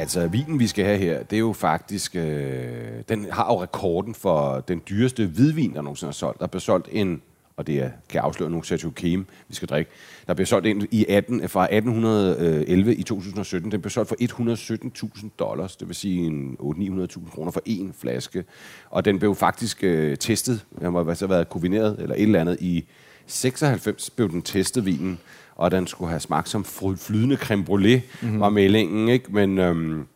Altså, vinen, vi skal have her, det er jo faktisk... Øh, den har jo rekorden for den dyreste hvidvin, der nogensinde er solgt. Der blev solgt en, og det er, kan jeg afsløre nu, Sergio Kim, vi skal drikke. Der blev solgt en i 18, fra 1811 øh, i 2017. Den blev solgt for 117.000 dollars, det vil sige en 800-900.000 kroner for en flaske. Og den blev faktisk øh, testet, den må have været kombineret eller et eller andet, i 96 blev den testet vinen, og den skulle have smagt som flydende creme brulee, mm-hmm. var meldingen, ikke? Men, øhm,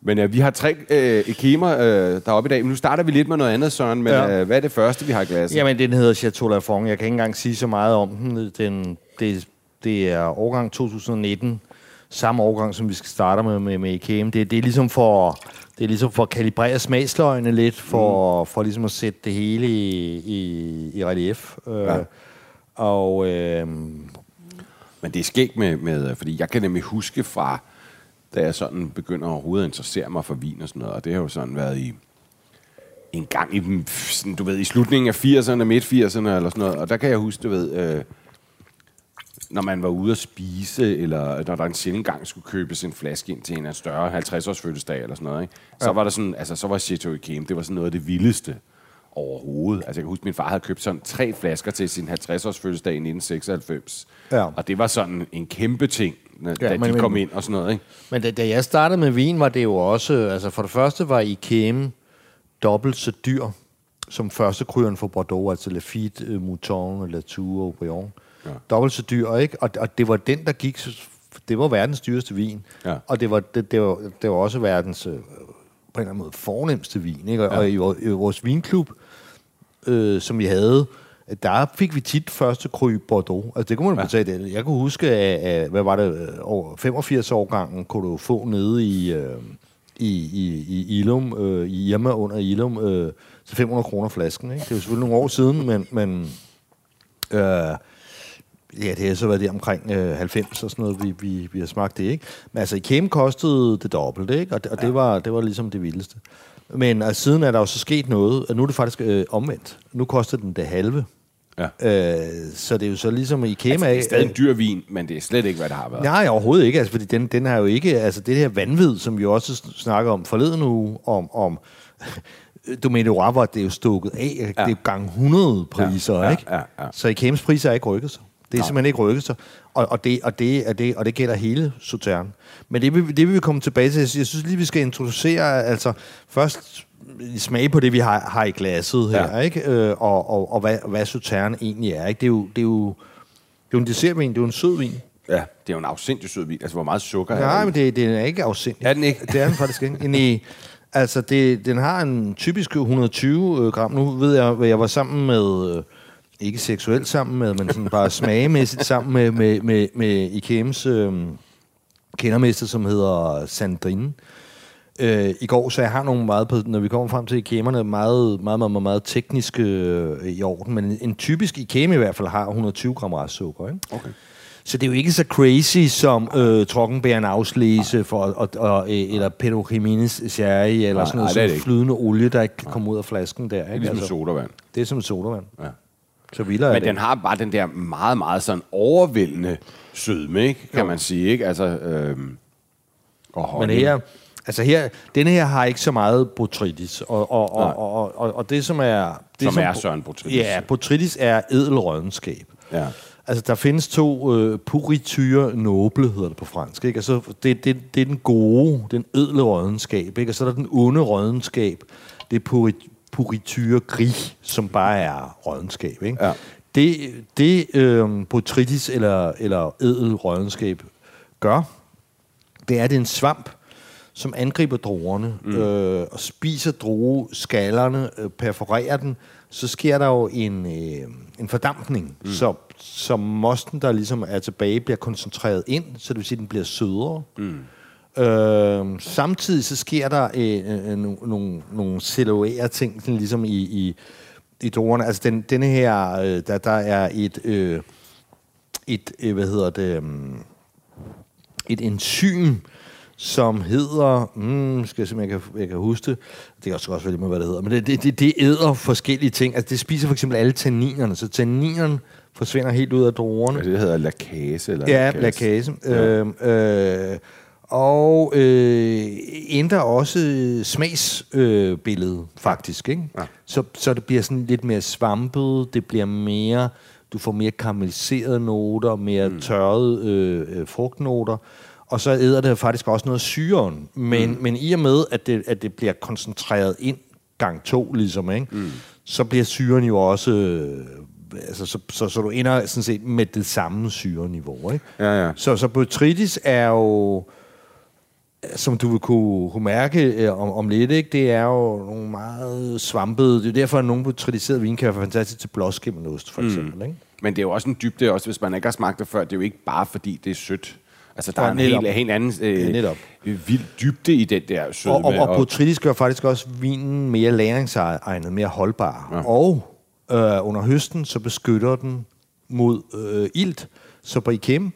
men øh, vi har tre øh, ekemer øh, deroppe i dag, men nu starter vi lidt med noget andet, Søren, men ja. øh, hvad er det første, vi har i glasset? Jamen, den hedder Chateau Lafon. Jeg kan ikke engang sige så meget om den. den det, det er årgang 2019, samme årgang, som vi skal starte med med, med Ikem. Det, det er ligesom for... Det er ligesom for at kalibrere smagsløgene lidt, for, mm. for ligesom at sætte det hele i, i, i relief. Øh, ja. Og, øh, Men det er skægt med, med, fordi jeg kan nemlig huske fra, da jeg sådan begynder overhovedet at interessere mig for vin og sådan noget, og det har jo sådan været i en gang i, den, sådan, du ved, i slutningen af 80'erne, midt 80'erne eller sådan noget, og der kan jeg huske, du ved, øh, når man var ude at spise, eller når der en sjældent gang skulle købes en flaske ind til en af større 50-års fødselsdag eller sådan noget, ikke? så ja. var der sådan, altså så var Chateau Yquem, det var sådan noget af det vildeste overhovedet. Altså jeg kan huske, at min far havde købt sådan tre flasker til sin 50-års fødselsdag i 1996. Ja. Og det var sådan en kæmpe ting, da ja, men, de kom men, ind og sådan noget. Ikke? Men da, da jeg startede med vin, var det jo også... Altså for det første var Ikeme dobbelt så dyr som første krydderen for Bordeaux, altså Lafite, uh, Mouton, Latour Brion. Ja. Dobbelt så dyr, ikke? Og, og det var den, der gik... Det var verdens dyreste vin. Ja. Og det var, det, det, var, det var også verdens... Uh, på en eller anden måde fornemmeste vin. Ikke? Og, ja. og i, i vores vinklub, øh, som vi havde, der fik vi tit første kry Bordeaux. Altså det kunne man ja. betale. Jeg kunne huske, at, at hvad var det, over 85 årgangen kunne du få nede i, øh, i, i, i Ilum, øh, i Irma under Ilum, øh, til 500 kroner flasken. Ikke? Det er jo selvfølgelig nogle år siden, men, men øh, ja, det har så været det omkring øh, 90 og sådan noget, vi, vi, vi har smagt det, ikke? Men altså, i Kæm kostede det dobbelte, ikke? Og, det, og det, var, det var ligesom det vildeste. Men altså, siden er der jo så sket noget, og nu er det faktisk øh, omvendt. Nu koster den det halve. Ja. Øh, så det er jo så ligesom i Kema... Altså, det er stadig en dyr vin, men det er slet ikke, hvad det har været. Nej, overhovedet ikke. Altså, fordi den, den har jo ikke... Altså, det her vanvid, som vi også snakker om forleden uge, om... om Domenico Rava, det er jo stukket af. Ja. Det er jo gang 100 priser, ja, ja, ikke? Ja, ja. Så i Kems priser er ikke rykket sig. Det er Nej. simpelthen ikke rykket sig. Og, og, det, og, det, og, det, og det gælder hele Sautern. Men det vil, det vil vi komme tilbage til. Jeg synes lige, vi skal introducere, altså først smage på det, vi har, har i glasset her, ja. ikke? Øh, og, og, og hvad, hvad Sautern egentlig er. Ikke? Det, er jo, det, er jo, det er jo en dessertvin, det er jo en sød vin. Ja, det er jo en afsindig sød vin. Altså, hvor meget sukker Nej, er Nej, men det, det er ikke afsindig. Er den ikke? Det er den faktisk ikke. I, altså, det, den har en typisk 120 gram. Nu ved jeg, at jeg var sammen med... Øh, ikke seksuelt sammen med, men sådan bare smagemæssigt sammen med, med, med, med Ikems øh, kendermester, som hedder Sandrine. Øh, I går, så jeg har nogle meget, på, når vi kommer frem til ikemerne, meget, meget, meget, meget, meget tekniske øh, i orden, men en, en typisk ikeme i hvert fald har 120 gram restsukker, ikke? Okay. Så det er jo ikke så crazy som øh, Trockenbæren afslæse for, og, og, øh, eller Pedro Jimenez sherry, eller nej, sådan noget nej, som flydende olie, der ikke kan komme ud af flasken der. Ikke? Det er ligesom altså, sodavand. Det er som sodavand. Ja. Så vildere Men den har bare den der meget, meget sådan overvældende sødme, ikke? kan jo. man sige. Ikke? Altså, øhm, og Men her, altså her, denne her har ikke så meget botrytis, og, og, og, og, og, og det som er... Det, som, som er Søren botrytis. Ja, botrytis er edelrådenskab. Ja. Altså, der findes to øh, purityre noble, hedder det på fransk. Ikke? Altså, det, det, det er den gode, den edle rådenskab. Ikke? Og så er der den onde rådenskab. Det er purit, Purityre Gris, som bare er rådenskab. Ikke? Ja. Det, det øh, botrytis eller, eller edel rådenskab gør, det er, at det er en svamp, som angriber druerne mm. øh, og spiser drueskallerne, øh, perforerer den, så sker der jo en, øh, en fordampning, mm. så, så mosten, der ligesom er tilbage, bliver koncentreret ind, så det vil sige, at den bliver sødere. Mm. Øh, samtidig så sker der øh, øh, nogle, nogle, nogle cellulære ting, sådan ligesom i, i, i druerne. Altså den, denne her, øh, der, der er et, øh, et øh, hvad hedder det, øh, et enzym, som hedder, mm, skal jeg se, om jeg kan, jeg kan huske det, det kan også også med, hvad det hedder, men det, det, det, det æder forskellige ting. Altså det spiser for eksempel alle tanninerne, så tanninerne forsvinder helt ud af druerne. Altså, det hedder lakase. Eller Ja, lakase. Ja. Øh, øh, og øh, ændrer også smagsbilledet, øh, faktisk. Ikke? Ja. Så, så det bliver sådan lidt mere svampet, det bliver mere, du får mere karamelliserede noter, mere mm. tørrede øh, øh, frugtnoter, og så æder det faktisk også noget syren. Men, mm. men i og med, at det, at det bliver koncentreret ind gang to, ligesom, ikke? Mm. så bliver syren jo også... Øh, altså, så, så, så du ender sådan set med det samme syreniveau. Ikke? Ja, ja. Så, så botrytis er jo som du vil kunne, kunne mærke øh, om, om lidt, ikke? det er jo nogle meget svampede. Det er derfor, at nogle botrytiserede vin kan være fantastisk til blåskimmelost, for eksempel. Mm. Ikke? Men det er jo også en dybde, også hvis man ikke har smagt det før. Det er jo ikke bare, fordi det er sødt. Altså, der Ja, er en helt, helt anden Ja, øh, netop. vild dybde i den der sødme. Og, og, og botrytis gør faktisk også vinen mere læringsegnet, mere holdbar. Ja. Og øh, under høsten, så beskytter den mod øh, ilt. Så på Ikem,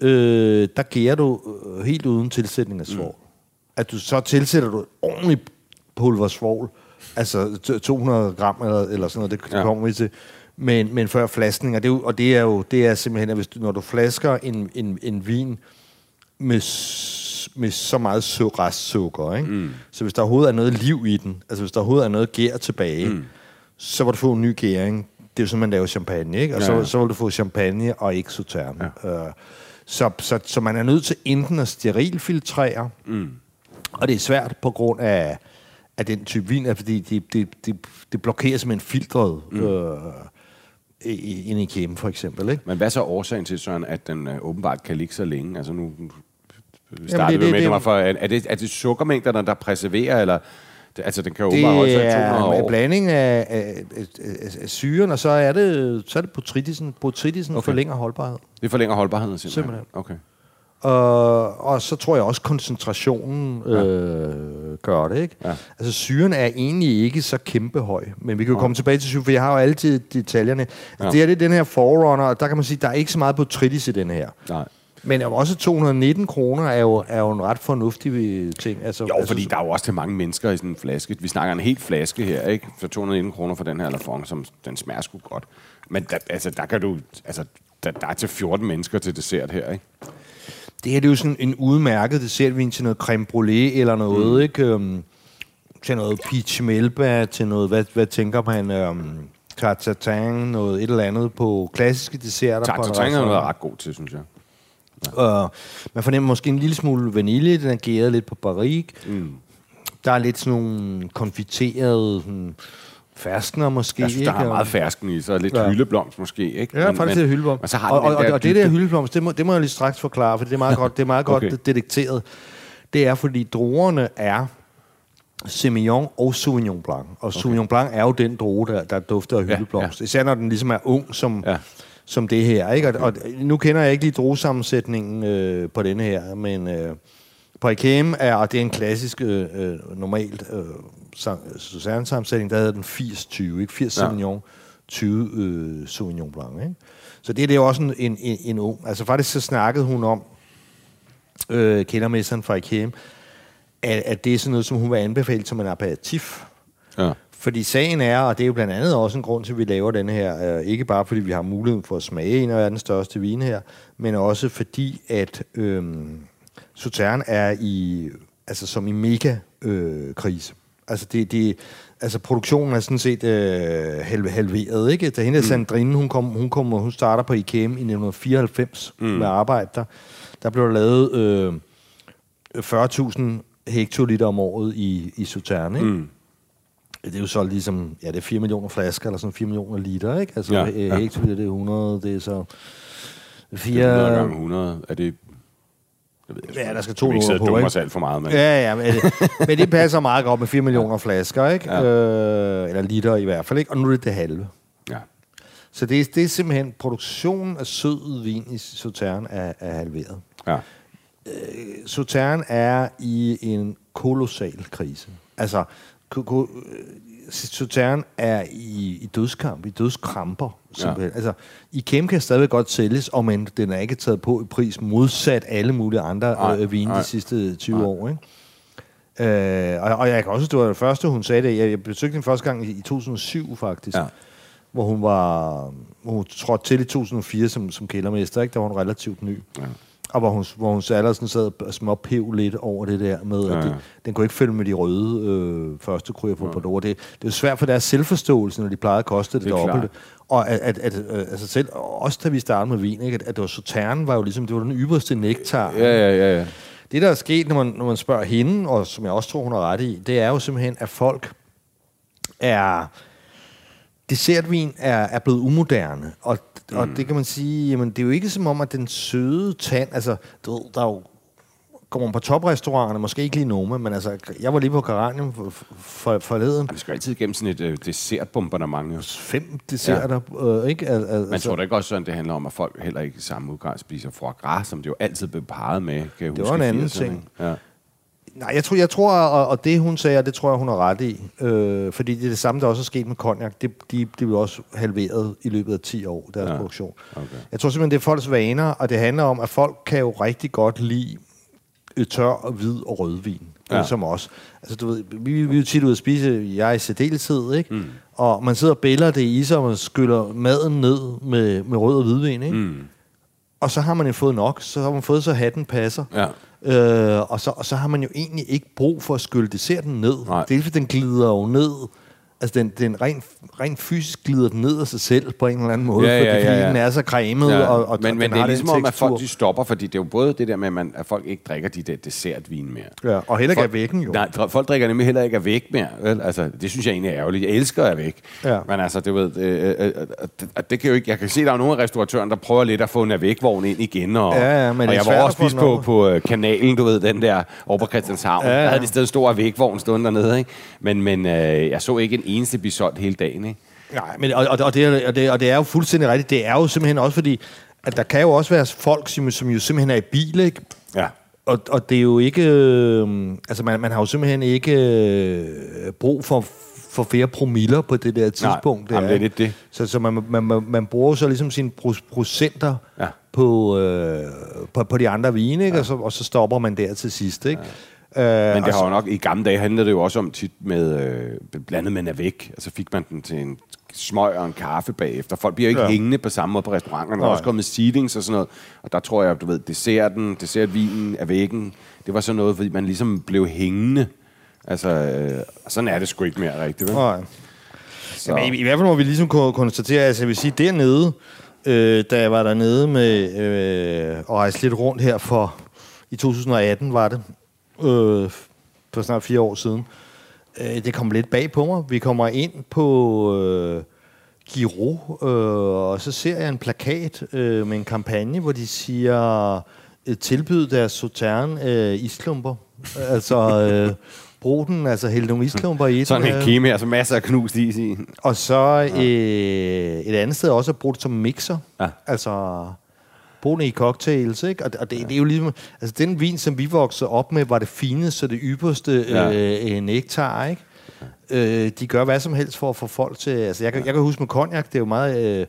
øh, der gærer du øh, helt uden tilsætning af svovl. Mm. At du så tilsætter du ordentligt pulver svovl, altså t- 200 gram eller, eller sådan noget, det, Ja. kommer vi til. Men, men før flaskning, og det, er jo- og det er jo det er simpelthen, at hvis du, når du flasker en, en, en vin med, med så meget su- restsukker, ikke? Mm. så hvis der overhovedet er noget liv i den, altså hvis der overhovedet er noget gær tilbage, mm. så vil du få en ny gæring. Det er jo sådan, man laver champagne, ikke? Og Ja, så, så vil du få champagne og ikke. Ja. Uh, så, så, så man er nødt til enten at sterilfiltrere, mm. og det er svært på grund af, af den type vin, altså fordi det, det, det, det blokerer simpelthen filtret mm. øh, i- i- kæmen, for eksempel. Ikke? Men hvad er så årsagen til, Søren, at den øh, åbenbart kan ligge så længe? Altså nu det- startede vi det- med, det- det, for, er, er, det, er det sukkermængderne, der preserverer, eller det, altså den kan jo åbenbart holde sig i 200 er en år? blanding af, af, af, af, syren, og så er det, så er det botrytisen. Botrytisen okay. Forlænger holdbarhed. Det forlænger holdbarheden simpelthen? Simpelthen. Okay. Og, og så tror jeg også, koncentrationen øh, gør det. Ikke? Ja. Altså syren er egentlig ikke så kæmpe høj, men vi kan jo komme tilbage til syren, for jeg har jo altid detaljerne. Ja. Ja. Det her det er den her Forerunner, og der kan man sige, der er ikke så meget botrytis i den her. Nej. Men også 219 kroner er jo, er jo en ret fornuftig øh, ting. Altså, Jo, altså, fordi der er jo også til mange mennesker i sådan en flaske. Vi snakker en helt flaske her, ikke? For 219 kroner for den her Lafon, som den smager sgu godt. Men der, altså, der kan du... Altså, der, der er til 14 mennesker til dessert her, ikke? Det her det er jo sådan en udmærket dessertvin til noget creme brulee eller noget, mm. ikke? Um, til noget peach melba, til noget, hvad, hvad tænker man, um, tartatin, noget et eller andet på klassiske desserter. Tartatin er noget ret god til, synes jeg. Uh, man fornemmer måske en lille smule vanilje, den er gæret lidt på barrique. Mm. Der er lidt sådan nogle konfiterede sådan, ferskner måske. Jeg synes, der er meget fersken i, så lidt Ja. ja. hyldeblomst måske, ikke? Ja, men, faktisk det er hyldeblomst. Men så har og, og, og, og det der hyldeblomst, det må, det må jeg lige straks forklare, for det er meget godt, det er meget Okay. godt detekteret. Det er, fordi druerne er Semillon og Sauvignon Blanc. Og okay. Sauvignon Blanc er jo den drue, der, der dufter af Ja, hyldeblomst. Ja, ja. Især når den ligesom er ung, som, ja. Som det her. Ikke? Og, og nu kender jeg ikke lige druesammensætningen øh, på denne her, men øh, på Ikem er, og det er en klassisk, øh, øh, normalt øh, Suzanne-sammensætning, der hedder den 80-20, ikke? 80 Ja. Sauvignon, 20 øh, Sauvignon Blanc. Ikke? Så det, det er jo også en, en, en, en ung. Altså faktisk så snakkede hun om, øh, kendermesteren fra Ikem, at, at det er sådan noget, som hun vil anbefale som en aperitif. Ja. Fordi sagen er, og det er jo blandt andet også en grund til, at vi laver den her, øh, ikke bare fordi vi har muligheden for at smage en af verdens største vine her, men også fordi, at øh, Sautern er i, altså som i mega øh, krise. Altså, det, det, altså produktionen er sådan set øh, halve, halveret, ikke? Da hende mm. Sandrine, hun, kom, hun, kom, hun starter på IKM i 1994 mm. med arbejde der. Der blev der lavet øh, 40.000 hektoliter om året i, i Sautern, ikke? Mm. Det er jo så ligesom, ja, det er 4 millioner flasker, eller sådan 4 millioner liter, ikke? Altså, Ja, ja, ja. hektoliter, det er 100, det er så... 100 4... gange 100. Er det... Jeg ved, Ja, der skal to og på, ikke? os alt for meget, men... Ja, ja, men det, men det passer meget godt med 4 millioner flasker, ikke? Ja. Øh, eller liter i hvert fald, ikke? Og nu er det det halve. ja. Så det, er- det er simpelthen, produktionen af sød vin i Sautern er, er halveret. ja. Sautern er i en kolossal krise. Altså, ko- ko- øh, Sautern er i, i dødskamp, i dødskramper. Simpelthen. Ja. Altså, Ikem kan stadigvæk godt sælges, og men den er ikke taget på i pris, modsat alle mulige andre Nej, øh, vine nej. de sidste 20 nej. år. Ikke? Øh, og, og jeg kan også, det var det første, hun sagde det. Jeg, jeg besøgte hende første gang i, i 2007, faktisk. Ja. Hvor hun var hvor hun trådte til i 2004 som, som kældermester. Ikke? Der var hun relativt ny. Ja. Og hvor hun, hvor hun så allerede sådan sad og småpev lidt over det der med, at Ja, ja. det, den kunne ikke følge med de røde øh, første kryer på Bordeaux. Og Det, det er svært for deres selvforståelse, når de plejede at koste det, Det dobbelte. Og at, at, at øh, altså selv, også da vi startede med vin, ikke? At, at det var Sautern var jo ligesom, det var den ypperste nektar. Ja, ja, ja, ja. Det, der er sket, når man, når man spørger hende, og som jeg også tror, hun har ret i, det er jo simpelthen, at folk er... Dessertvin er, er blevet umoderne, og, mm. og det kan man sige, jamen det er jo ikke som om, at den søde tand, altså, du ved, der er jo kommer man på toprestauranterne, måske ikke lige Noma, men altså, jeg var lige på Garanium for, for, forleden. Vi skal altid igennem sådan et øh, dessertbombardement. jo. Fem desserter, ja. øh, ikke? Al, al, Man tror da ikke også sådan, det handler om, at folk heller ikke i samme udgang spiser foie gras, som det jo altid blev parret med, kan jeg Det huske var en anden 80'erne, ting. Ja. Nej, jeg tror, jeg tror og, og det hun sagde, og det tror jeg, hun har ret i, øh, fordi det er det samme, der også er sket med cognac. Det, de, de blev også halveret i løbet af 10 år, deres Ja, produktion. okay. Jeg tror simpelthen, det er folks vaner, og det handler om, at folk kan jo rigtig godt lide øh, tør og hvid og rødvin, Ja. ja. som os. Altså, du ved, vi, vi er jo tit ude at spise, jeg er i særdeleshed, ikke? Mm. Og man sidder og bæller det i sig, og man skyller maden ned med, med rød og hvidvin, ikke? Mm. Og så har man jo fået nok, så har man fået så hatten passer. Ja. Øh, og, så, og så har man jo egentlig ikke brug for at skylle desserten ned. Nej. Det er fordi, den glider jo ned. Altså, den, den rent, rent fysisk glider den ned af sig selv på en eller anden måde, Ja, ja, fordi, ja, ja. den er så cremet, Ja, og, og men, men det er ligesom om, at folk de stopper, fordi det er jo både det der med, at, man, at folk ikke drikker de der dessertvin mere. Ja, og heller ikke Folk- af væggen, jo. Nej, folk drikker nemlig heller ikke af væk mere. Vel? Altså, det synes jeg egentlig er ærgerligt. Jeg elsker at væk. Ja. Men altså, du ved, øh, øh, øh, det, det kan jo ikke, jeg kan se, der er nogle af restauratørerne, der prøver lidt at få en væk-vogn ind igen. Og, Ja, ja, men det og er jeg var at også spist på, på øh, kanalen, du ved, den der over på Christianshavn. Ja, Ja. Der havde de en stor væk-vogn stående dernede, ikke? Men, men øh, jeg så ikke en eneste bisont hele dagen, ikke? Nej, men, og, og, det, og, det, og det er jo fuldstændig rigtigt. Det er jo simpelthen også fordi, at der kan jo også være folk, som, som jo simpelthen er i bil, ikke? Ja. Og, og det er jo ikke... Øh, altså, man, man har jo simpelthen ikke øh, brug for, for flere promiller på det der tidspunkt. jamen, det er lidt det. Så, så man, man, man, man bruger så ligesom sine pro- procenter Ja. på, øh, på, på de andre vine, ikke? Ja. Og, så, og så stopper man der til sidst, ikke? Ja. Øh, Men det har jo nok, i gamle dage handlede det jo også om tit med, øh, blandet med Navik, og så fik man den til en smøg og en kaffe bagefter. Folk bliver jo ikke Ja. hængende på samme måde på restauranterne. Der er også kommet seatings og sådan noget. Og der tror jeg, du ved, desserten, dessertvinen af væggen, det var sådan noget, fordi man ligesom blev hængende. Altså, øh, sådan er det sgu ikke mere rigtigt, vel? Nej. Så, Jamen, i, I hvert fald må vi ligesom kunne konstatere, altså jeg vil sige, dernede, øh, da jeg var dernede med øh, og rejse lidt rundt her for, i 2018 var det, øh, for snart fire år siden, øh, det kom lidt bag på mig. Vi kommer ind på øh, Giro, øh, og så ser jeg en plakat øh, med en kampagne, hvor de siger, øh, tilbyd deres sautern øh, isklumper. altså, øh, brug den, altså hælde nogle isklumper i den. sådan en øh, keme her, så masser af knust is i. og så øh, et andet sted også at bruge det som mixer. Ja. Altså bruge det i cocktails, ikke? Og, og det, det, er jo ligesom... Altså den vin, som vi voksede op med, var det fineste, det ypperste Ja. øh, øh, nektar, ikke? Øh, de gør hvad som helst for at få folk til... Altså jeg kan, jeg kan huske med cognac, det er jo meget... Øh,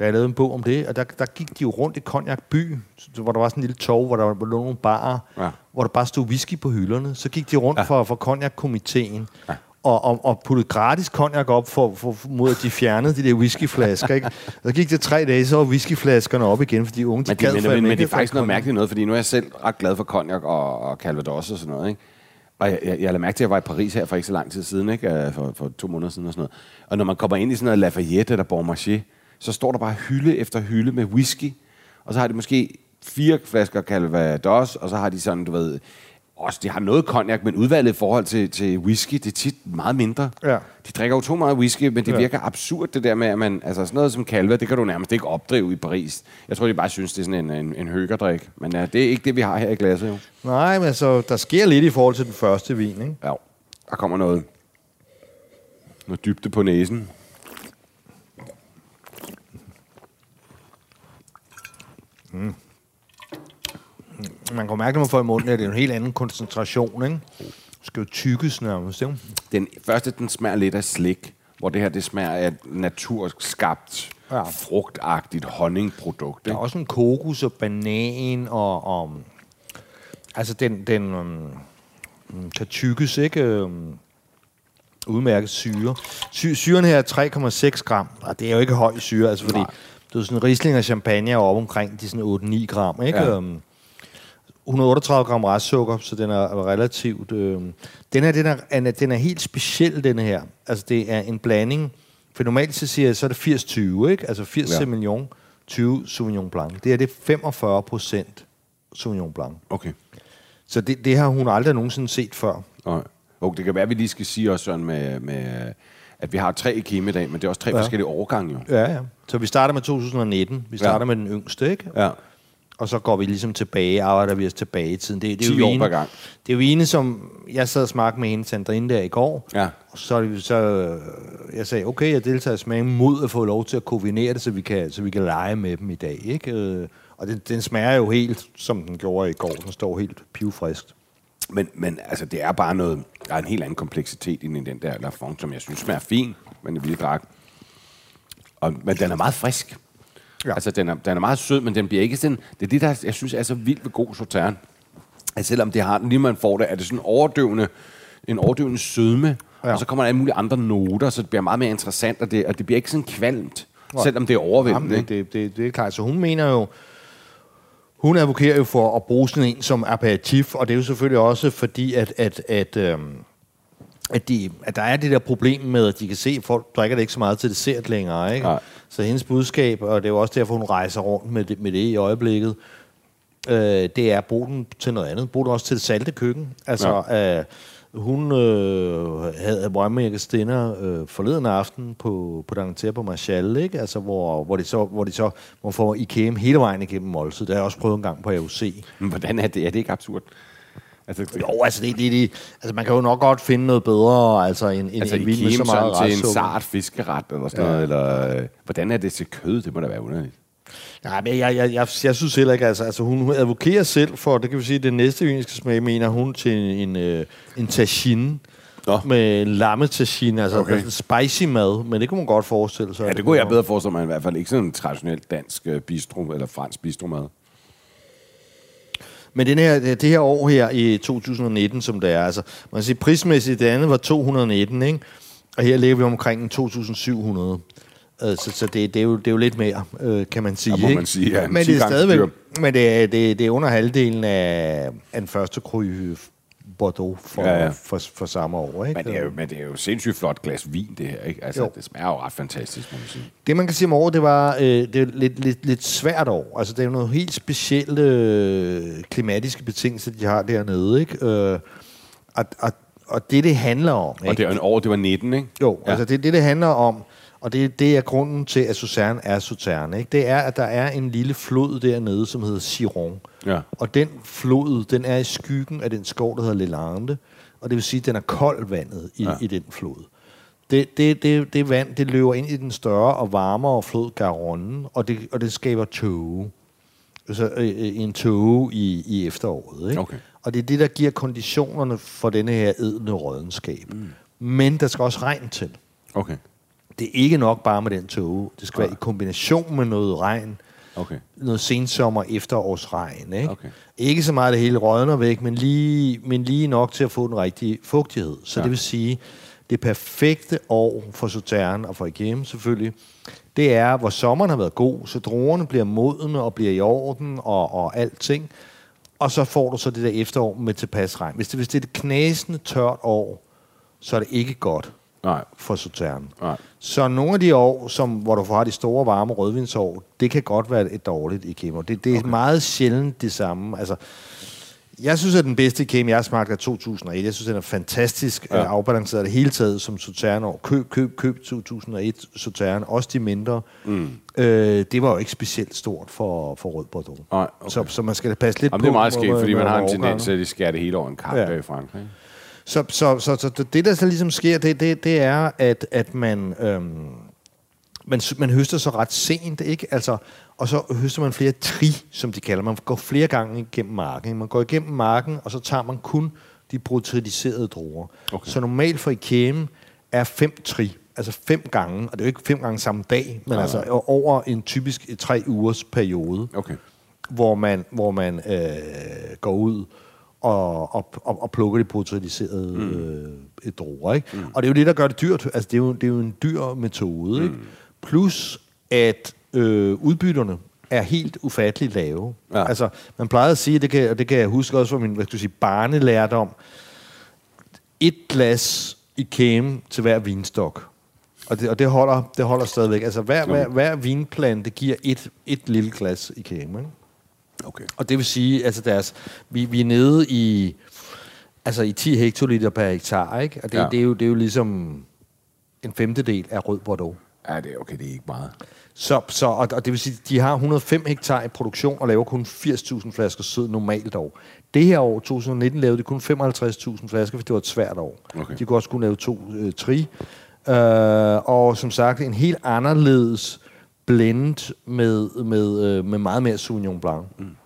jeg lavede en bog om det, og der, der gik de jo rundt i Cognac by, så- hvor der var sådan en lille tog, hvor der var nogle barer, Ja. hvor der bare stod whisky på hylderne. Så gik de rundt Ja. ja. for, for Cognac-komiteen, Ja. Og, og, og puttede gratis cognac op, for, for, mod at de fjernede de der whiskyflasker. Ikke? Så gik det tre dage, så var whiskyflaskerne op igen, fordi de unge, de Men, gad det, men, men, men det er faktisk noget mærkeligt noget, fordi nu er jeg selv ret glad for cognac og, og calvados og sådan noget, ikke? Og jeg, jeg, jeg lader mærke til, at jeg var i Paris her for ikke så lang tid siden, ikke? Øh, For, for to måneder siden og sådan noget. Og når man kommer ind i sådan noget Lafayette eller Beaumarchais, så står der bare hylde efter hylde med whisky. Og så har de måske fire flasker Calvados, og så har de sådan, du ved, også, de har noget cognac, men udvalget i forhold til, til whisky, det er tit meget mindre. Ja. De drikker jo to meget whisky, men det Ja. virker absurd, det der med, at man, altså sådan noget som kalve, det kan du nærmest ikke opdrive i Paris. Jeg tror, de bare synes, det er sådan en, en, en høgerdrik. Men ja, det er ikke det, vi har her i glasset, jo. Nej, men altså, der sker lidt i forhold til den første vin, ikke? Ja, der kommer noget, noget dybde på næsen. Man kan mærke, når man får i munden, at det er en helt anden koncentration, ikke? Skal jo tykkes nærmest, ikke? Den første, den smager lidt af slik, hvor det her, det smager af naturskabt, Ja. frugtagtigt honningprodukt. Der er Ikke? også en kokos og banan og... og altså, den, den um, kan tykkes, ikke? Um, udmærket syre. Sy- syren her er 3,6 gram, og det er jo ikke høj syre, altså fordi Nej. det er sådan Riesling og champagne er oppe omkring de sådan 8-9 gram, ikke? Ja. Um, 138 gram restsukker, så den er relativt... Øh, den her, den er, den er, den er helt speciel, den her. Altså, det er en blanding. For normalt så siger jeg, så er det 80-20, ikke? Altså 80 ja. Sauvignon, 20 Sauvignon Blanc. Det er det 45 procent Sauvignon Blanc. Okay. Så det, det har hun aldrig nogensinde set før. Og, og det kan være, at vi lige skal sige også sådan med, med at vi har tre i Kim i dag, men det er også tre Ja. forskellige årgange jo. Ja, ja. Så vi starter med 2019. Vi starter. Ja. med den yngste, ikke? Ja. Og så går vi ligesom tilbage, arbejder vi os tilbage i tiden. Det, det er 10 jo per gang. Det er jo vine, som jeg sad og smagte med hende, Sandrine, der i går. Ja. Og så, det- så øh, jeg sagde, okay, jeg deltager i smagen mod at få lov til at kombinere det, så vi kan, så vi kan lege med dem i dag. Ikke? Øh, Og den, den smager jo helt, som den gjorde i går. Den står helt pivfriskt. Men, men altså, det er bare noget... Der er en helt anden kompleksitet i den der Lafon, som jeg synes smager fin, men en vild drak. Og, men den er meget frisk. Ja. Ja. Altså, den er, den er meget sød, men den bliver ikke sådan... Det er det, der jeg synes er så vildt ved god sauterne. At selvom det har, lige man får det, er det sådan overdøvende, en overdøvende sødme, Ja. ja. og så kommer der alle mulige andre noter, så det bliver meget mere interessant, og det, og det bliver ikke sådan kvalmt, Nej. selvom det er overvældende. Jamen, ikke? det, det, det er klart. Så hun mener jo, hun advokerer jo for at bruge sådan en som aperitif, og det er jo selvfølgelig også fordi, at, at, at, øhm, at, de, at der er det der problem med, at de kan se, at folk drikker det ikke så meget til dessert længere. Ikke? Nej. Så hendes budskab, og det er jo også derfor, hun rejser rundt med det, med det i øjeblikket, øh, det er at bruge den til noget andet. Brug den også til det salte køkken. Altså, ja. øh, hun øh, havde Weinmakers dinner øh, forleden aften på, på Dangter på Marshall, ikke? Altså, hvor, hvor, de så, hvor de så hvor får IKEM hele vejen igennem måltid. Det har jeg også prøvet en gang på AUC. Men hvordan er det? Er det ikke absurd? Altså, det, Jo, altså, det, det, det, altså, man kan jo nok godt finde noget bedre, altså en, en, altså en vin med så meget til en sart fiskeret eller sådan ja. noget, eller øh, hvordan er det til kød? Det må da være underligt. Nej, men jeg, jeg, jeg, jeg synes heller ikke, altså, altså hun advokerer selv for, det kan vi sige, det næste vin, skal smage, mener hun til en, øh, en tagine. Nå. Med lamme tagine, altså Okay. okay. spicy mad, men det kunne man godt forestille sig. Ja, det kunne jeg bedre forestille mig, i hvert fald ikke sådan en traditionel dansk øh, bistro eller fransk bistromad. Men den her, det her år her i 2019, som det er, altså, man kan sige, prismæssigt, det andet var 219, ikke? Og her ligger vi omkring en 2700. Øh, Så, så det, det, er jo, det er jo lidt mere, øh, kan man sige. Ja, må ikke? man sige, ja. Men 10 det er stadigvæk, dyr. men det er, det, det er under halvdelen af, af den første cru Bordeaux for, Ja, ja. For, for samme år. Ikke? Men det, er jo, men det er jo sindssygt flot glas vin, det her. Ikke? Altså, Jo. det smager jo ret fantastisk, må man sige. Det, man kan sige om året, det var øh, det er lidt, lidt, lidt svært år. Altså, det er jo nogle helt specielle øh, klimatiske betingelser, de har dernede, ikke? Øh, og, og, og det, det handler om, Og ikke? det er en år, det var 19, ikke? Jo, ja. altså det, det, det handler om, og det, det er grunden til, at Sauternes er Sauternes, ikke? Det er, at der er en lille flod dernede, som hedder Chiron. Ja. Og den flod, den er i skyggen af den skov, der hedder Lelande. Og det vil sige, at den er kold vandet i, ja. Ja. i den flod. Det, det, det, det vand, det løber ind i den større og varmere flod Garonne, og det, og det skaber tåge. Altså øh, øh, en tåge i, i efteråret. Ikke? Okay. Og det er det, der giver konditionerne for denne her edle rådenskab. Mm. Men der skal også regn til. Okay. Det er ikke nok bare med den tåge. Det skal være i kombination med noget regn, Okay. noget sensommer efterårsregn. Ikke? Okay. ikke så meget, det hele rådner væk, men lige, men lige nok til at få den rigtige fugtighed. Så Ja. det vil sige, det perfekte år for Sauternes og for Igennem selvfølgelig, det er, hvor sommeren har været god, så druerne bliver modne og bliver i orden og, og alting. Og så får du så det der efterår med tilpas regn. Hvis det, hvis det er et knæsende tørt år, så er det ikke godt Nej. for Sauternes. Nej. Så nogle af de år, som, hvor du får de store, varme rødvinsår, det kan godt være et dårligt i kemo. Det, det er okay. meget sjældent det samme. Altså, Jeg synes, at den bedste Kame, jeg har smagt, er 2001. Jeg synes, den er fantastisk ja. afbalanceret det hele taget som Sautern år. Køb, køb, køb 2001 Sautern, også de mindre. Mm. Øh, det var jo ikke specielt stort for, for Rød Bordeaux. Nej, okay. så, så man skal passe lidt Jamen, på. det er meget skægt, fordi man har en tendens til, at de skærer det hele over en kamp ja. i Frankrig. Så, så, så, så det, der så ligesom sker, det, det, det er, at, at man, øhm, man, man høster så ret sent, ikke? Altså, og så høster man flere tri, som de kalder. Man går flere gange igennem marken. ikke? Man går igennem marken, og så tager man kun de brutaliserede druer. Okay. Så normalt for Ikeme er fem tri, altså fem gange, og det er jo ikke fem gange samme dag, men Nej, altså over en typisk tre ugers periode Okay. hvor man, hvor man øh, går ud og, og, og, og plukker de brutaliserede mm. øh, druer. Ikke? Mm. Og det er jo det, der gør det dyrt. Altså, det, er jo, det er jo en dyr metode. Mm. Ikke? Plus, at øh, udbytterne er helt ufatteligt lave. Ja. Altså, man plejede at sige, det kan, og det kan jeg huske også fra min hvad skal jeg sige, barnelærdom, et glas i kæme til hver vinstok. Og det, og det, holder, det holder stadigvæk. Altså, hver, hver, hver vinplante giver et, et lille glas i kæme. Ikke? Okay. Og det vil sige, altså deres, vi, vi er nede i, altså i 10 hektoliter per hektar, ikke? Og det, Ja. det, er jo, det er jo ligesom en femtedel af rød Bordeaux. Ja, det er okay, det er ikke meget. Så, så, og, og det vil sige, de har 105 hektar i produktion og laver kun 80.000 flasker sød normalt år. Det her år, 2019, lavede de kun 55.000 flasker, for det var et svært år. Okay. De kunne også kunne lave to øh, tri. Øh, og som sagt, en helt anderledes blend med, med, øh, med meget mere Sauvignon Blanc. Mm.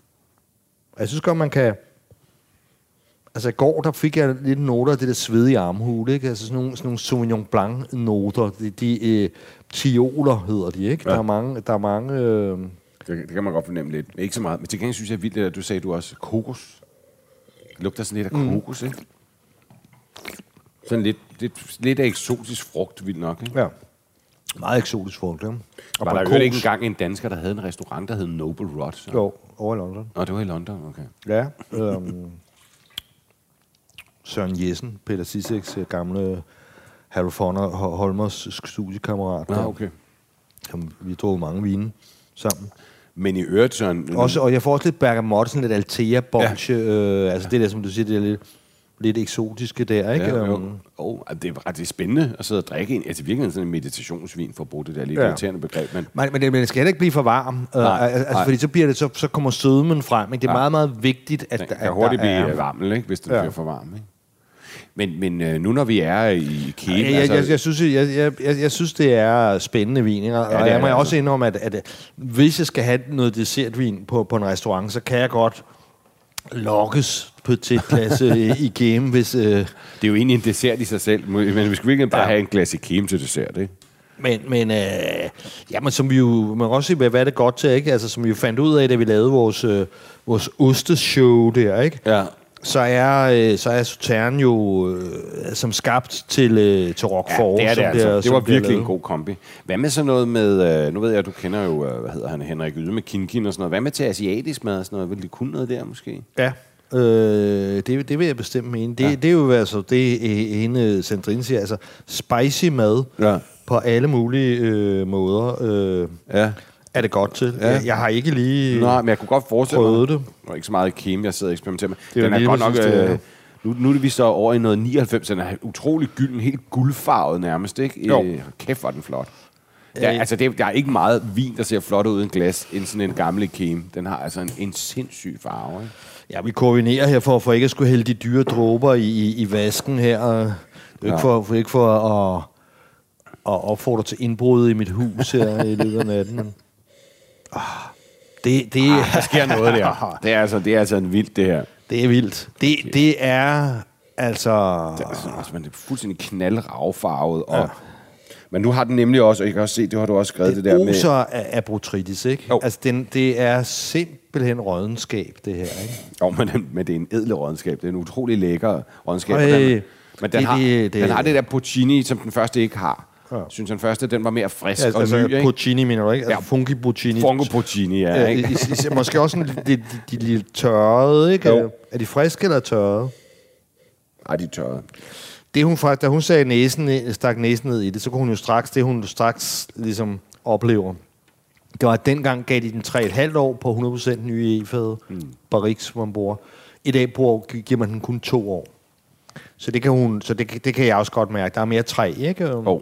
Jeg synes godt, man kan... Altså i går, der fik jeg lidt noter af det der svedige armhule, ikke? Altså sådan nogle, sådan nogle Sauvignon Blanc-noter. De, de øh, tioler hedder de, ikke? Ja. Der er mange... Der er mange øh, Det, det kan man godt fornemme lidt. Ikke så meget. Men til gengæld synes jeg er vildt, der, du sagde, du også kokos. Det lugter sådan lidt af Mm. kokos, ikke? Sådan lidt, lidt, lidt af eksotisk frugt, vildt nok, ikke? ja, meget eksotisk frugt, ikke? Og Var der jo ikke engang en dansker, der havde en restaurant, der hed Noble Rod? Så? Jo, over i London. Nå, det var i London, okay. Ja. Øhm, Søren Jessen, Peter Sisseks øh, gamle Harry Fonner Holmers studiekammerat. Der. okay. Som vi drog mange vine sammen. Men i øvrigt, Søren... Også, og jeg får også lidt bergamot, sådan lidt Altea bolche, ja. øh, altså det der, som du siger, det er lidt, lidt eksotiske der, ikke? Ja, jo. Øhm, Oh, det er ret det er spændende at sidde og drikke en. Altså virkelig sådan en meditationsvin, for at bruge det der lidt Ja. irriterende begreb. Men Men, men, det, men det skal heller ikke blive for varm. Øh, Nej, altså, nej. fordi så, bliver det, så, så kommer sødmen frem. Ikke? Det er Ja. meget, meget vigtigt, at, den at kan hurtigt der blive er... varm, ikke? hvis den Ja. bliver for varm. Ikke? Men, men øh, nu når vi er i Kæbe... Jeg, jeg, jeg, jeg, synes, jeg, jeg, jeg, jeg synes, det er spændende vin. Ikke? Og det er jeg må det også altså. indrømme, at, at hvis jeg skal have noget dessertvin på, på en restaurant, så kan jeg godt lokkes på til et glas øh, i game, hvis... Øh, Det er jo egentlig en dessert i sig selv, men vi skal virkelig bare Ja. have en glas Kæbe til dessert, ikke? Men, men øh, jamen, som vi jo, man kan også hvad, hvad er det godt til, ikke? Altså, som vi jo fandt ud af, da vi lavede vores, øh, vores osteshow der, ikke? Ja. Så er, øh, så er Sautern jo øh, som skabt til, øh, til Roquefort. Ja, det er det altså. det som var virkelig en god kombi. Hvad med sådan noget med, øh, nu ved jeg, du kender jo, øh, hvad hedder han, Henrik Yde med Kinkin og sådan noget. Hvad med til asiatisk mad og sådan noget? Vil de kunne noget der måske? Ja, øh, det, det vil jeg bestemt mene. Det, Ja. det er jo altså det, hende Sandrine siger, altså spicy mad Ja. på alle mulige øh, måder øh, Ja. Er det godt til. Ja. Jeg, jeg har ikke lige Nej, men jeg kunne godt forestille mig... prøvet det. Og ikke så meget kemi, jeg sidder og eksperimenterer med. Det er den er godt nok... præcis det, ja. Øh, nu, nu er det vi så over i noget 99, den er utrolig gylden, helt guldfarvet nærmest, ikke? Jo. Øh, Kæft, hvor den flot. Der, Øh. altså, det, der er ikke meget vin, der ser flot ud i en glas, end sådan en gammel kemi. Den har altså en, en sindssyg farve, ikke? Ja, vi koordinerer her for, for ikke at skulle hælde de dyre dråber i, i, i vasken her. Det er Ja. ikke for, for, ikke for at, at opfordre til indbrud i mit hus her i løbet af natten. Ah, det, det, Ah, der sker noget der. Det er altså, det er altså en vildt, det her. det er vildt. Det, det er altså... Det er altså, man er fuldstændig knaldravfarvet. Og, ja. Men nu har den nemlig også, og jeg kan også se, det har du også skrevet det, det der med... oser af, af botrytis, ikke? Jo. Altså, den, det er simpelthen rådenskab, det her, ikke? Jo, men, men det er en edle rådenskab. Det er en utrolig lækker rådenskab. Den, men den, det- har, det- det- den har det der Puccini, som den første ikke har. Ja. Synes den første, den var mere frisk Ja, og altså, ny, ikke? Puccini, mener du ikke? Altså, Ja. funky Puccini. Fungo Puccini, ja. Ikke? is, is, måske også sådan, de, de, de, de tørrede, ikke? Jo. Er de friske eller tørrede? Ej, de er tørrede. Det hun faktisk, da hun sagde næsen, stak næsen ned i det, så kunne hun jo straks, det hun straks ligesom oplever, det var, at dengang gav de den 3,5 år på 100% nye e-fade, mm. Barriques, hvor man bruger. I dag bruger, giver man den kun to år. Så det kan, hun, så det, det kan jeg også godt mærke. Der er mere træ, ikke? Oh.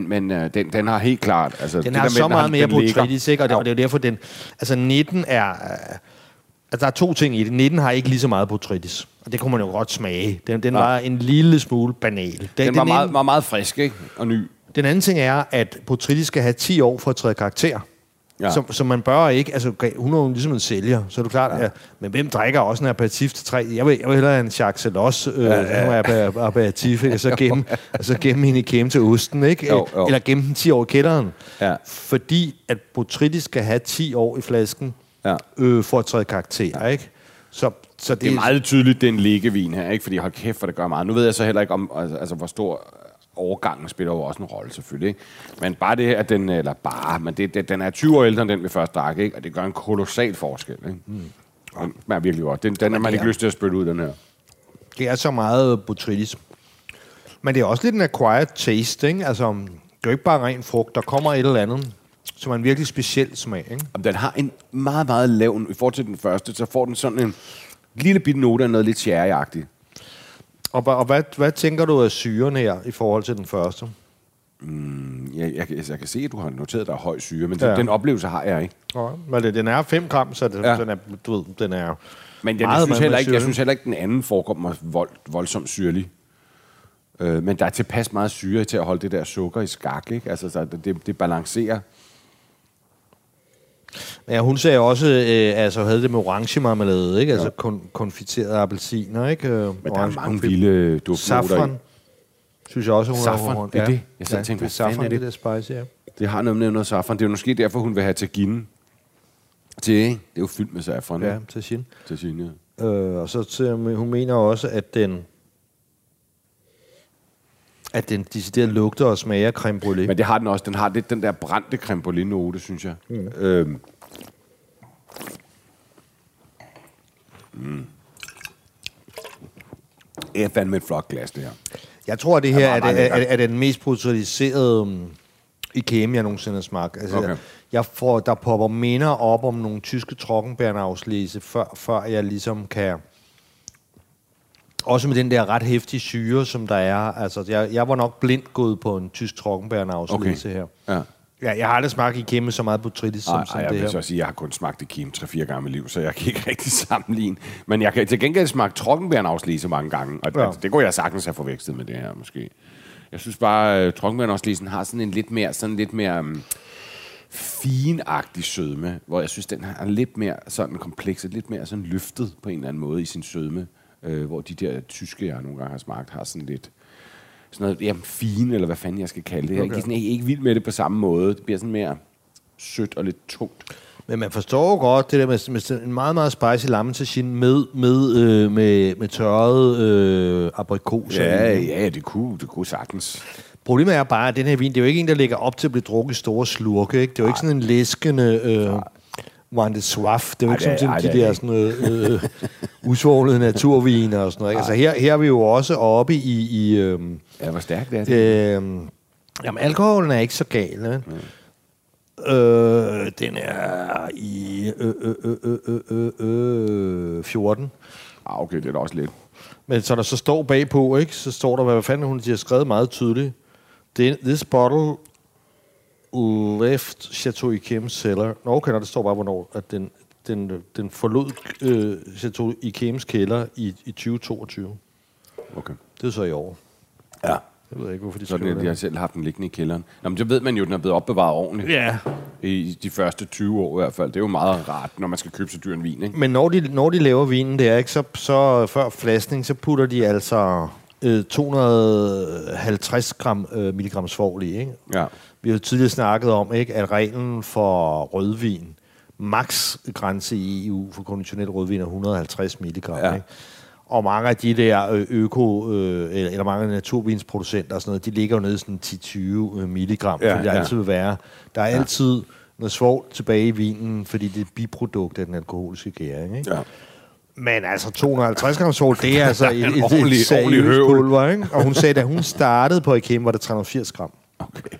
Men, men øh, den, den har helt klart... Altså, Den det har der så med, meget mere den ligger- botrytis, ikke? Og det, og det er jo derfor, den... Altså, 19 er... øh, Altså, der er to ting i det. 19 har ikke lige så meget botrytis. Og det kunne man jo godt smage. Den, den Nej. var en lille smule banal. Den, Den var den, meget, var meget frisk, ikke? Og ny. den anden ting er, at botrytis skal have 10 år for at træde karakter. Ja. Ja. Så, så man bør ikke, altså hun er jo ligesom en sælger, så er det klart, ja. at, men hvem drikker også en aperitif til tre? Jeg vil, jeg vil hellere have en Jacques Celos, øh, ja, ja. aper- aperitif, ikke? og så gemme, og så gemme hende i kæm til osten, ikke? Jo, jo. eller gemme den 10 år i kælderen. Ja. Fordi at botrytis skal have 10 år i flasken, Ja. øh, for at træde karakter, ikke? Så, så det, Det er meget tydeligt, det er en liggevin her, ikke? Fordi hold kæft, hvor det gør meget. Nu ved jeg så heller ikke om, altså, altså hvor stor overgangen spiller jo også en rolle, selvfølgelig. Ikke? Men bare det, at den, eller bare, men det, det, den er 20 år ældre end den, vi først drak, ikke? Og det gør en kolossal forskel, ikke? Mm. Den smager virkelig godt. Den, den har man ikke er- lyst til at spytte ud, den her. Det er så meget botrytis. Men det er også lidt en acquired taste, ikke? Altså, det er jo ikke bare ren frugt. Der kommer et eller andet, som er en virkelig speciel smag, ikke? Og den har en meget, meget lav, i forhold til den første, så får den sådan en lille bitte note af noget lidt sherry-agtigt. Og, og hvad, hvad tænker du af syren her i forhold til den første? Jeg, jeg, jeg, jeg kan se, at du har noteret, at der er høj syre, men ja. Den, den oplevelse har jeg ikke. Ja, men det, den er 5 gram, så det, Ja. den er, du ved, den er Men jeg, meget, jeg, synes heller ikke, jeg syre. synes heller ikke, den anden forekommer vold, voldsomt syrlig. Øh, men der er tilpas meget syre til at holde det der sukker i skak, ikke? Altså, så det, det balancerer. Ja, hun sagde også, øh, altså havde det med orange marmelade, ikke? Altså kon, konfiterede appelsiner, ikke? Øh, Men der er orange mange vilde duftnoter Safran, i. synes jeg også, hun Safran, har det er det. Jeg sad og tænkte, hvad er safran, er det det? der spice, ja. Det har noget med noget safran. Det er jo måske derfor, hun vil have taginen til, ikke? Det er jo fyldt med safran, Ja, ja. til sin. Tagine, ja. Øh, og så til, hun mener også, at den at den decideret lugter og smager creme brûlée. Men det har den også. Den har lidt den der brændte creme brûlée note, synes jeg. Mm. Øhm. Mm. Det er fandme et flot glas, det her. Jeg tror, at det her er, meget, er, er, er den mest brutaliserede um, IKEA, jeg nogensinde har smagt. Altså, Okay. okay. jeg får, der popper minder op om nogle tyske trockenbærnafslæse, før, før jeg ligesom kan... Også med den der ret hæftige syre, som der er. Altså, jeg, jeg var nok blindt gået på en tysk trockenbærnafslæse Okay. her. Ja. Ja, jeg har aldrig smagt IKEA med så meget som, Ej, som ej, jeg det vil her. så sige, jeg har kun smagt det kim 3-4 gange i mit liv, så jeg kan ikke rigtig sammenligne. Men jeg kan til gengæld smagt trockenbærnafslise mange gange, og Ja. ja. altså, det kunne jeg sagtens have forvekslet med det her, måske. Jeg synes bare, at trockenbærnafslisen har sådan en lidt mere, sådan lidt mere um, finagtig sødme, hvor jeg synes, den er lidt mere sådan kompleks, lidt mere sådan løftet på en eller anden måde i sin sødme, øh, hvor de der tyske, jeg nogle gange har smagt, har sådan lidt sådan noget jamen, fine, eller hvad fanden jeg skal kalde det. Jeg er Okay. ikke, sådan, jeg er ikke vild med det på samme måde. Det bliver sådan mere sødt og lidt tungt. Men man forstår godt det der med, med en meget, meget spicy lammetagine med, med, øh, med, med tørret øh, aprikoser. Ja, i. ja, det kunne, det kunne sagtens. Problemet er bare, at den her vin, det er jo ikke en, der ligger op til at blive drukket i store slurke. Ikke? Det er jo ikke sådan en læskende øh, de Soif. Det er jo Ej, ikke det er- som ej, de det er der det sådan noget, øh, usvålede naturviner og sådan noget. Ikke? Altså her, her er vi jo også oppe i... i øh, Ja, hvor stærkt det er det. øh, jamen, alkoholen er ikke så gal. Ne? Øh, den er i øh, øh, øh, øh, øh, øh, øh, 14. Ah, okay, det er da også lidt. Men så der så står bagpå, ikke? så står der, hvad fanden hun de har skrevet meget tydeligt. Det- This bottle left Chateau Yquem cellar. Nå, okay, det står bare, hvornår at den, den, den forlod øh, Chateau Yquems kælder i, i 2022. Okay. Det er så i år. Ja. Jeg ved ikke, hvorfor de Så den, de har det. selv haft den liggende i kælderen. Nå, men så ved man jo, at den er blevet opbevaret ordentligt. Ja, I de første 20 år i hvert fald. Det er jo meget rart, når man skal købe så dyr en vin, ikke? men når de, når de laver vinen der, ikke, så, så før flaskning, så putter de altså øh, 250 gram, øh, milligram svovl i, ikke? Ja. Vi har jo tidligere snakket om, ikke, at reglen for rødvin, max grænse i EU for konventionel rødvin er 150 milligram. Ja. Ikke? Og mange af de der øko, øh, eller, eller mange naturvinsproducenter og sådan noget, de ligger jo nede sådan 10-20 milligram, Ja, fordi der ja. altid vil være. Der er ja. altid noget svovl tilbage i vinen, fordi det er et biprodukt af den alkoholiske gæring. Ikke? ja. Men altså 250 gram svovl, det er altså et, et, En et, ordentlig- et seriøst pulver. Ikke? Og hun sagde, da hun startede på IKEA, var det 380 gram. Okay.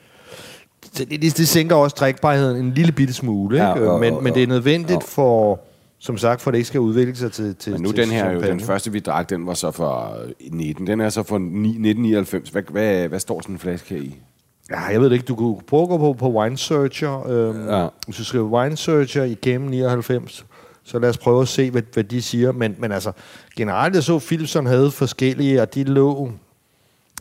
Så det, det, det sænker også drikbarheden en lille bitte smule, ikke? Ja, Ja, og- men, og- men det er nødvendigt og- for Som sagt, for at det ikke skal udvikle sig til, til Men nu til den her, jo, den første vi drak, den var så for 19. Den er så for 9, 1999. Hvad, hvad, hvad står sådan en flaske her i? Ja, jeg ved det ikke. Du kunne prøve at gå på, på Wine Searcher. Øhm, Ja. ja. Hvis du skriver Wine Searcher igennem 99, så lad os prøve at se, hvad, hvad de siger. Men, men altså, generelt jeg så Philipson havde forskellige, og de lå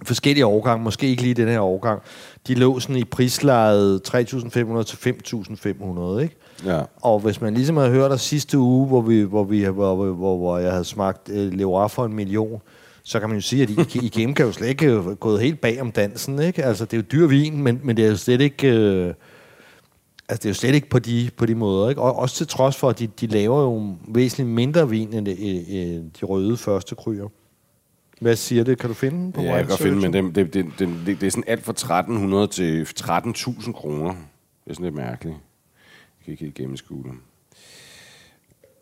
forskellige årgange, måske ikke lige den her årgang. De lå sådan i prislejet 3.500 til 5.500, ikke? Ja. Og hvis man ligesom havde hørt os sidste uge, hvor, vi, hvor, vi, hvor, hvor, hvor, jeg havde smagt øh, lever for en million, så kan man jo sige, at I- IGM kan jo slet ikke øh, gået helt bag om dansen. Ikke? Altså, det er jo dyr vin, men, men det er jo slet ikke... Øh, altså, det er jo slet ikke på de, på de måder. Ikke? Og også til trods for, at de, de laver jo væsentligt mindre vin end, øh, øh, de røde første kryer. Hvad siger det? Kan du finde den på Ja, jeg kan finde, men det, det, det, det, det, det er sådan alt fra 1300 til 13.000 kroner. Det er sådan lidt mærkeligt. Jeg kan ikke helt gennemskue det.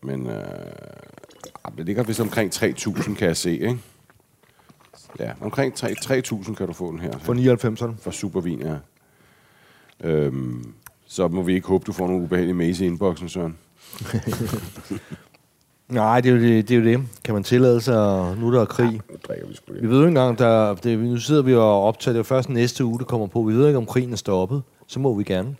Men øh, ah, det ligger vist omkring 3.000, kan jeg se, ikke? Ja, omkring 3 3.000 kan du få den her. For 99'erne. For supervin, ja. Øhm, så må vi ikke håbe, du får nogle ubehagelige mails i inboxen, Søren. Nej, det er, jo det, det er jo det. Kan man tillade sig, nu der er krig? Nu drikker vi sgu Vi det. ved jo ikke engang, der, det, nu sidder vi og optager det er først næste uge, det kommer på. Vi ved ikke, om krigen er stoppet. Så må vi gerne.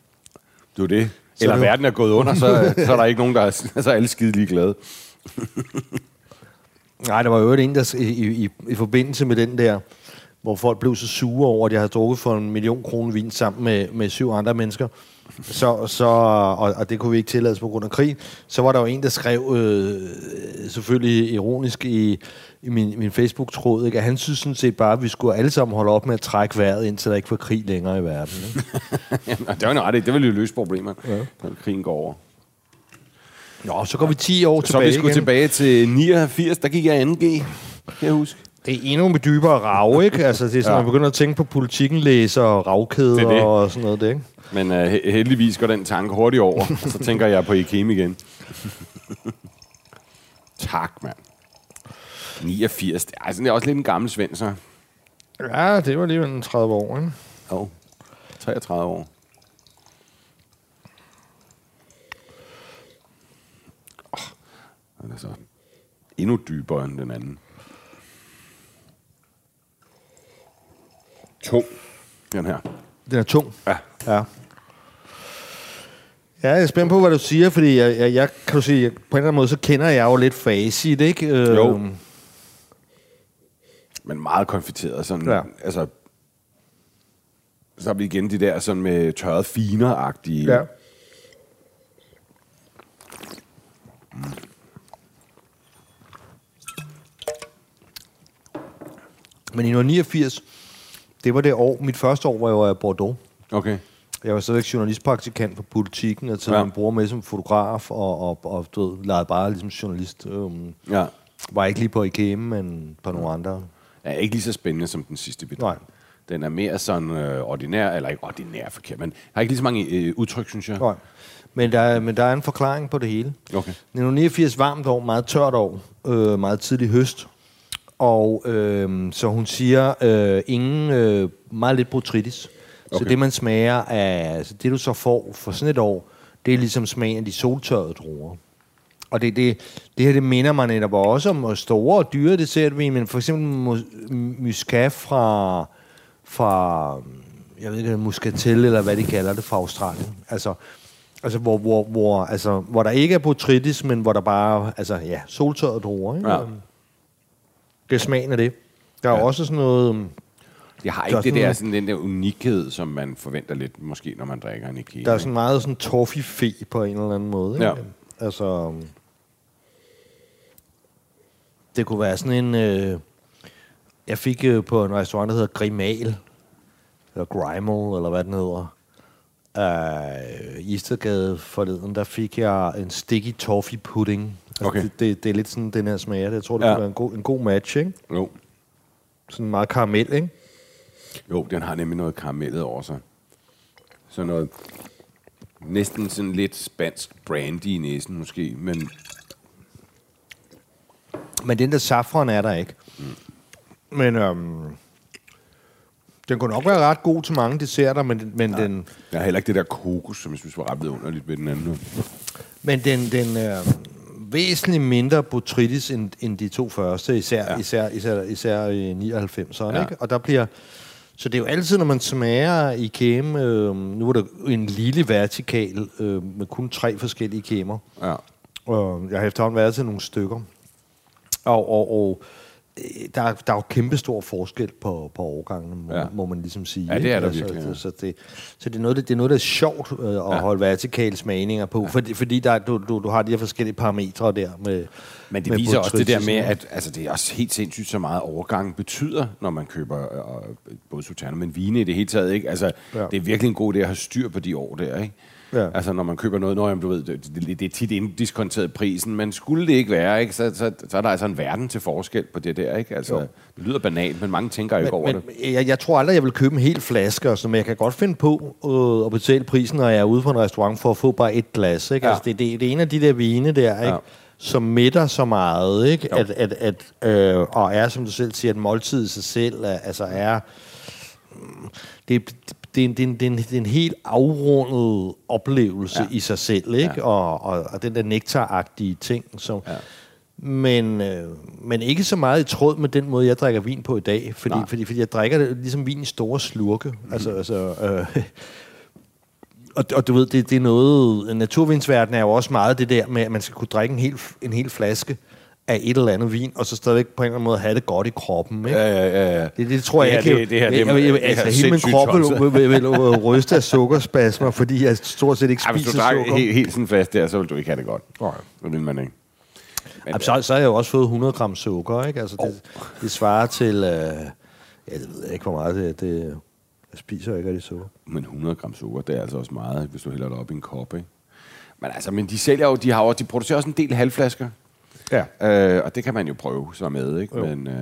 Det er det. Så Eller det- verden er gået under, så, så er der ikke nogen, der er, så er alle skide ligeglade. Nej, der var jo en, der i, i, i forbindelse med den der, hvor folk blev så sure over, at jeg havde drukket for en million kroner vin sammen med, med syv andre mennesker. Så, så, og, og det kunne vi ikke tillade på grund af krig. Så var der jo en, der skrev, øh, selvfølgelig ironisk i, i min, min Facebook-tråd, ikke? at han synes sådan set bare, at vi skulle alle sammen holde op med at trække vejret, indtil der ikke var krig længere i verden. Ikke? Jamen, det var jo ret. Det vil jo løse problemerne, ja. når krigen går over. Nå, så går vi 10 år Så tilbage vi skulle igen. tilbage til 89, der gik jeg 2G, kan jeg huske. Det er endnu med dybere rav, ikke? Altså, det er sådan, Ja. man begynder at tænke på politikken, læser og ravkæder Det er det. og sådan noget, det, ikke? Men uh, heldigvis går den tanke hurtigt over, og så tænker jeg på IKEM igen. tak, mand. 89, det er, altså, det er også lidt en gammel svend, så. Ja, det var alligevel en 30 år, ikke? Jo, 33 år. Oh, den er så endnu dybere end den anden. To. Den her. Den er tung. Ja. Ja. Ja, jeg er spændt på, hvad du siger, fordi jeg, jeg, jeg kan du sige, på en eller anden måde, så kender jeg jo lidt facit, ikke? Øh, Jo. Men meget konfiteret. Sådan, Ja. Altså, så er vi igen de der sådan med tørret finer-agtige. Ja. Men i 1989, det var det år, mit første år, hvor jeg var i Bordeaux. Okay. Jeg var stadigvæk journalistpraktikant på politikken, og taget Ja. ja. min bror med som fotograf, og, og, og du ved, legede bare ligesom journalist. Um, Ja. var ikke lige på IKEM, men på nogle andre. Er ikke lige så spændende som den sidste bit. Nej. Den er mere sådan øh, ordinær, eller ikke ordinær er forkert, men har ikke lige så mange øh, udtryk, synes jeg. Nej. Men der, er- men der er en forklaring på det hele. Okay. 1989 varmt år, meget tørt år, øh, meget tidlig høst. Og øh, så hun siger, øh, ingen, øh, meget lidt botrytis. Okay. Så det man smager af, altså det du så får for sådan et år, det er ligesom smagen af de soltørrede druer. Og det, det, det her, det minder mig netop også om store og dyre dessertvin, men for eksempel mus- muscat fra, fra, jeg ved ikke, muscatel, eller hvad de kalder det, fra Australien. Altså, altså hvor, hvor, hvor, altså, hvor der ikke er botrytis, men hvor der bare, altså ja, soltørrede druer. Ikke? Ja. Det er smagen af det. Der er Ja. også sådan noget, øhm, Jeg har Der ikke er det sådan- der, sådan, den der unikhed, som man forventer lidt, måske, når man drikker en IKEA. der er sådan meget sådan toffee på en eller anden måde. Ikke? Ja. Altså, øhm, det kunne være sådan en... Øh, jeg fik øh, på en restaurant, der hedder Grimal, eller Grimal, eller hvad den hedder, øh, i Istergade forleden, der fik jeg en sticky toffee pudding. Altså, Okay. det, det, det, er lidt sådan, den her smager. Jeg tror, det Ja. ja. kunne være en god, en god match, ikke? Jo. Sådan meget karamel, ikke? jo, den har nemlig noget karamellet over sig. Sådan noget, næsten sådan lidt spansk brandy i næsen måske, men Men den der safran er der ikke. Men øhm, den kunne nok være ret god til mange desserter, men, men, den, jeg har heller ikke det der kokos, som jeg synes var ret vidunderligt ved den anden. men den, den, øh, væsentligt mindre botrytis end, end de to første, især, ja. især, især, især i 99'erne. Ja. Ikke? Og der bliver... Så det er jo altid, når man smager i kæme, øh, nu er der en lille vertikal øh, med kun tre forskellige kæmer. Ja. Og jeg har efterhånden været til nogle stykker. Og, og, og øh, der, er- der er jo kæmpe stor forskel på, på årgangene, må, Ja. må man ligesom sige. Ja, det er der Altså, virkelig, ja. Så, så, det, så det, er noget, det, det er noget, der er sjovt øh, at ja. holde vertikale smagninger på, ja. fordi, fordi der, er- du, du, du har de her forskellige parametre der. Med, Men det med viser også det der med, at altså, det er også helt sindssygt, så meget overgang betyder, når man køber øh, både Sauternes, men vine i det hele taget. Ikke? Altså. Ja. Det er virkelig en god idé at have styr på de år der. Ikke? Ja. Altså, når man køber noget, når jamen, du ved, det, det, det er tit inddiskonteret prisen, men skulle det ikke være, ikke, så, så, så er der altså en verden til forskel på det der. Ikke? Altså, Jo. det lyder banalt, men mange tænker ikke over men, det. jeg, jeg tror aldrig, jeg vil købe en hel flaske, sådan, men jeg kan godt finde på øh, at betale prisen, når jeg er ude på en restaurant, for at få bare et glas. Ikke? Ja. Altså, det, det, det er en af de der vine der, ikke? Ja. Som mætter så meget, ikke? Jo. At, at, at, øh, og er, som du selv siger, et måltid i sig selv, altså er... mm, Det, det, er en, det, er en, det, er en, det er en helt afrundet oplevelse Ja. i sig selv, ikke? Ja. Ja. Og, og, og den der nektaragtige ting, som... Ja. Men, øh, men ikke så meget i tråd med den måde, jeg drikker vin på i dag. Fordi, Nej. fordi, fordi jeg drikker det ligesom vin i store slurke. Mm. Altså, altså, øh, og, og du ved, det, det er noget... Naturvinsverdenen er jo også meget det der med, at man skal kunne drikke en hel, en hel flaske af et eller andet vin, og så stadigvæk på en eller anden måde have det godt i kroppen. Ikke? Ja, ja, ja, ja. Det, det tror jeg ikke. det- det her, det- jeg, jeg, altså, hele min krop vil, vil, vil, vil ryste af sukkerspasmer, fordi jeg stort set ikke Ej, hvis du spiser drak sukker. helt, helt sådan fast der, så vil du ikke have det godt. Nej. Det vil man ikke. Men, Jamen, så, så har jeg jo også fået 100 gram sukker, ikke? Altså, det, det svarer til... Øh, jeg ved ikke, hvor meget det er. Det, jeg spiser ikke rigtig sukker. Men 100 gram sukker, det er altså også meget, hvis du hælder det op i en kop, ikke? Men altså, men de sælger jo, de har jo, de producerer også en del halvflasker. Ja. Øh, og det kan man jo prøve så med, ikke? Jo. Men, øh,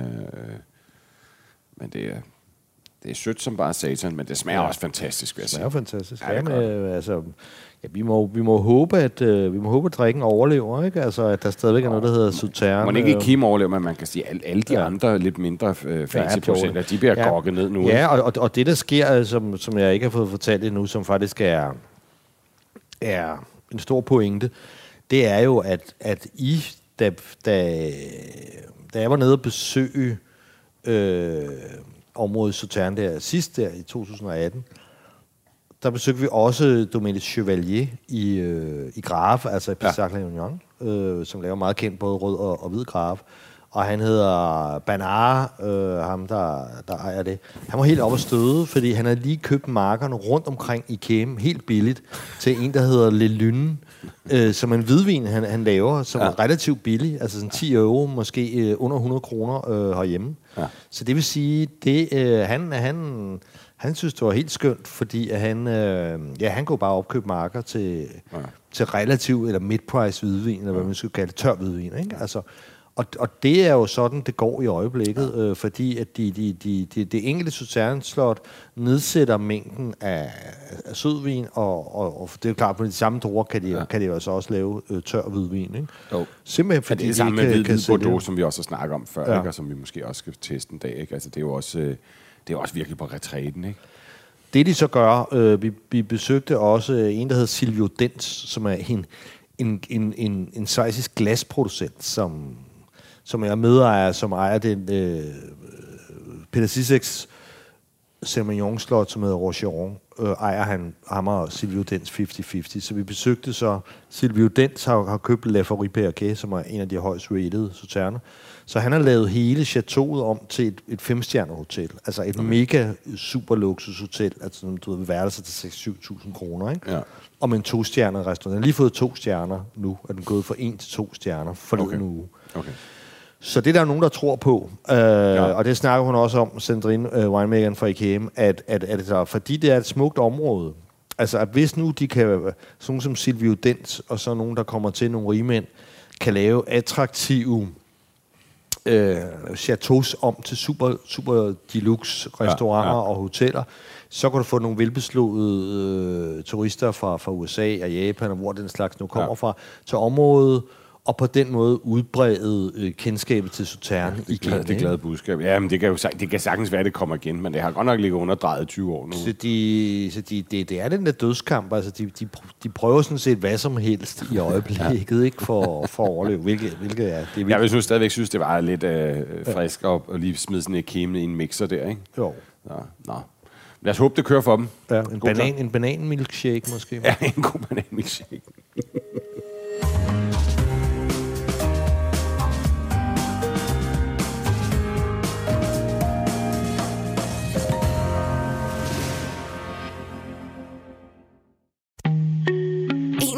men det er, det er sødt som bare satan, men det smager ja. Også fantastisk, vil jeg Det sige. er jo fantastisk. Ja, Ja, det er men, øh, altså, ja, vi, må, vi må håbe, at øh, vi må håbe, at drikken overlever, ikke? Altså, at der stadigvæk er noget, der hedder Sauterne. Man ikke i Kim overlever, men man kan sige, at alle, alle de ja. Andre lidt mindre øh, fancy procenter, de bliver ja. Ja. gokket ned nu. Ja, og, og, og det, der sker, øh, som, som jeg ikke har fået fortalt endnu, som faktisk er, er en stor pointe, det er jo, at, at I, da, da, da jeg var nede og besøge øh, området Sauterne der sidst der i 2018, der besøgte vi også Dominique Chevalier i, øh, i Grave, altså i Pessac ja. Union, øh, som laver meget kendt både rød og, og hvid Grave. Og han hedder Banar, øh, ham der, der ejer det. Han var helt oppe at støde, fordi han havde lige købt markerne rundt omkring i Kæm, helt billigt, til en, der hedder Le Lune, øh, som en hvidvin, han, han laver, som. Ja. er relativt billig, altså sådan 10 euro, måske øh, under 100 kroner øh, herhjemme. Ja. Så det vil sige, det, øh, han, han, han synes, det var helt skønt, fordi at han, øh, ja, han kunne bare opkøbe marker til, ja. til relativ eller mid-price hvidvin, eller hvad man skulle kalde det, tør hvidvin. Ikke? Altså, og, og det er jo sådan, det går i øjeblikket, øh, fordi at de, de, de, de, det enkelte Sauterne-slot nedsætter mængden af, af sødvin, og, og, og det er jo klart, på de samme druer kan de, ja. kan de jo altså også lave øh, tør hvidvin. Ikke? Jo. Simpelthen Fordi fordi det er det de samme ikke med kan, hvid, Bordeaux, som vi også har snakket om før, ja. Ja. ikke? og som vi måske også skal teste en dag. Ikke? Altså, det er jo også, øh, det er jo også virkelig på retræten, ikke? Det de så gør, øh, vi, vi besøgte også øh, en, der hedder Silvio Dens, som er en, en, en, en, en svejsisk glasproducent, som, som er medejer, som ejer den øh, Peter Sisseks Semillon Slot, som hedder Rocheron, øh, ejer han ham og Silvio Dens 50-50. Så vi besøgte så, Silvio Dens har, har købt La Perrier, som er en af de højst rated sauterner. Så han har lavet hele chateauet om til et, et femstjernet hotel. Altså et okay. mega super luksushotel, altså som du ved, værelser til 6-7.000 kroner, ikke? Ja. Og med en to-stjernet restaurant. Den har lige fået to stjerner nu, er den gået fra en til to stjerner for Okay. okay. uge. Okay. Så det er der nogen, der tror på, øh, Ja. og det snakker hun også om, Sandrine øh, Winemakeren fra IKM, at, at, at der, fordi det er et smukt område, altså at hvis nu de kan, sådan som Silvio Dent, og så nogen, der kommer til, nogle rigmænd, kan lave attraktive øh, chateaus om til super, super deluxe restauranter Ja, ja, og hoteller, så kan du få nogle velbeslåede øh, turister fra, fra USA og Japan, og hvor den slags nu kommer ja. fra, til området, og på den måde udbrede øh, kendskabet til Sauterne Det, igen. glade, det glade budskab. Ja, men det kan jo det kan sagtens være, at det kommer igen, men det har godt nok ligget underdrejet i 20 år nu. Så, de, så de, det, det er den der dødskamp. Altså, de, de, de prøver sådan set hvad som helst i øjeblikket, ikke for, for at overleve. Hvilket, hvilket er, det er Jeg virkelig, vil nu stadigvæk synes, det var lidt øh, frisk at, at lige smide sådan et kæmpe i en mixer der, ikke? jo. Så, nå. Lad os håbe, det kører for dem. Ja, en, God banan, en bananmilkshake måske. Ja, en god bananmilkshake.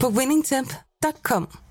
på winningtemp.com.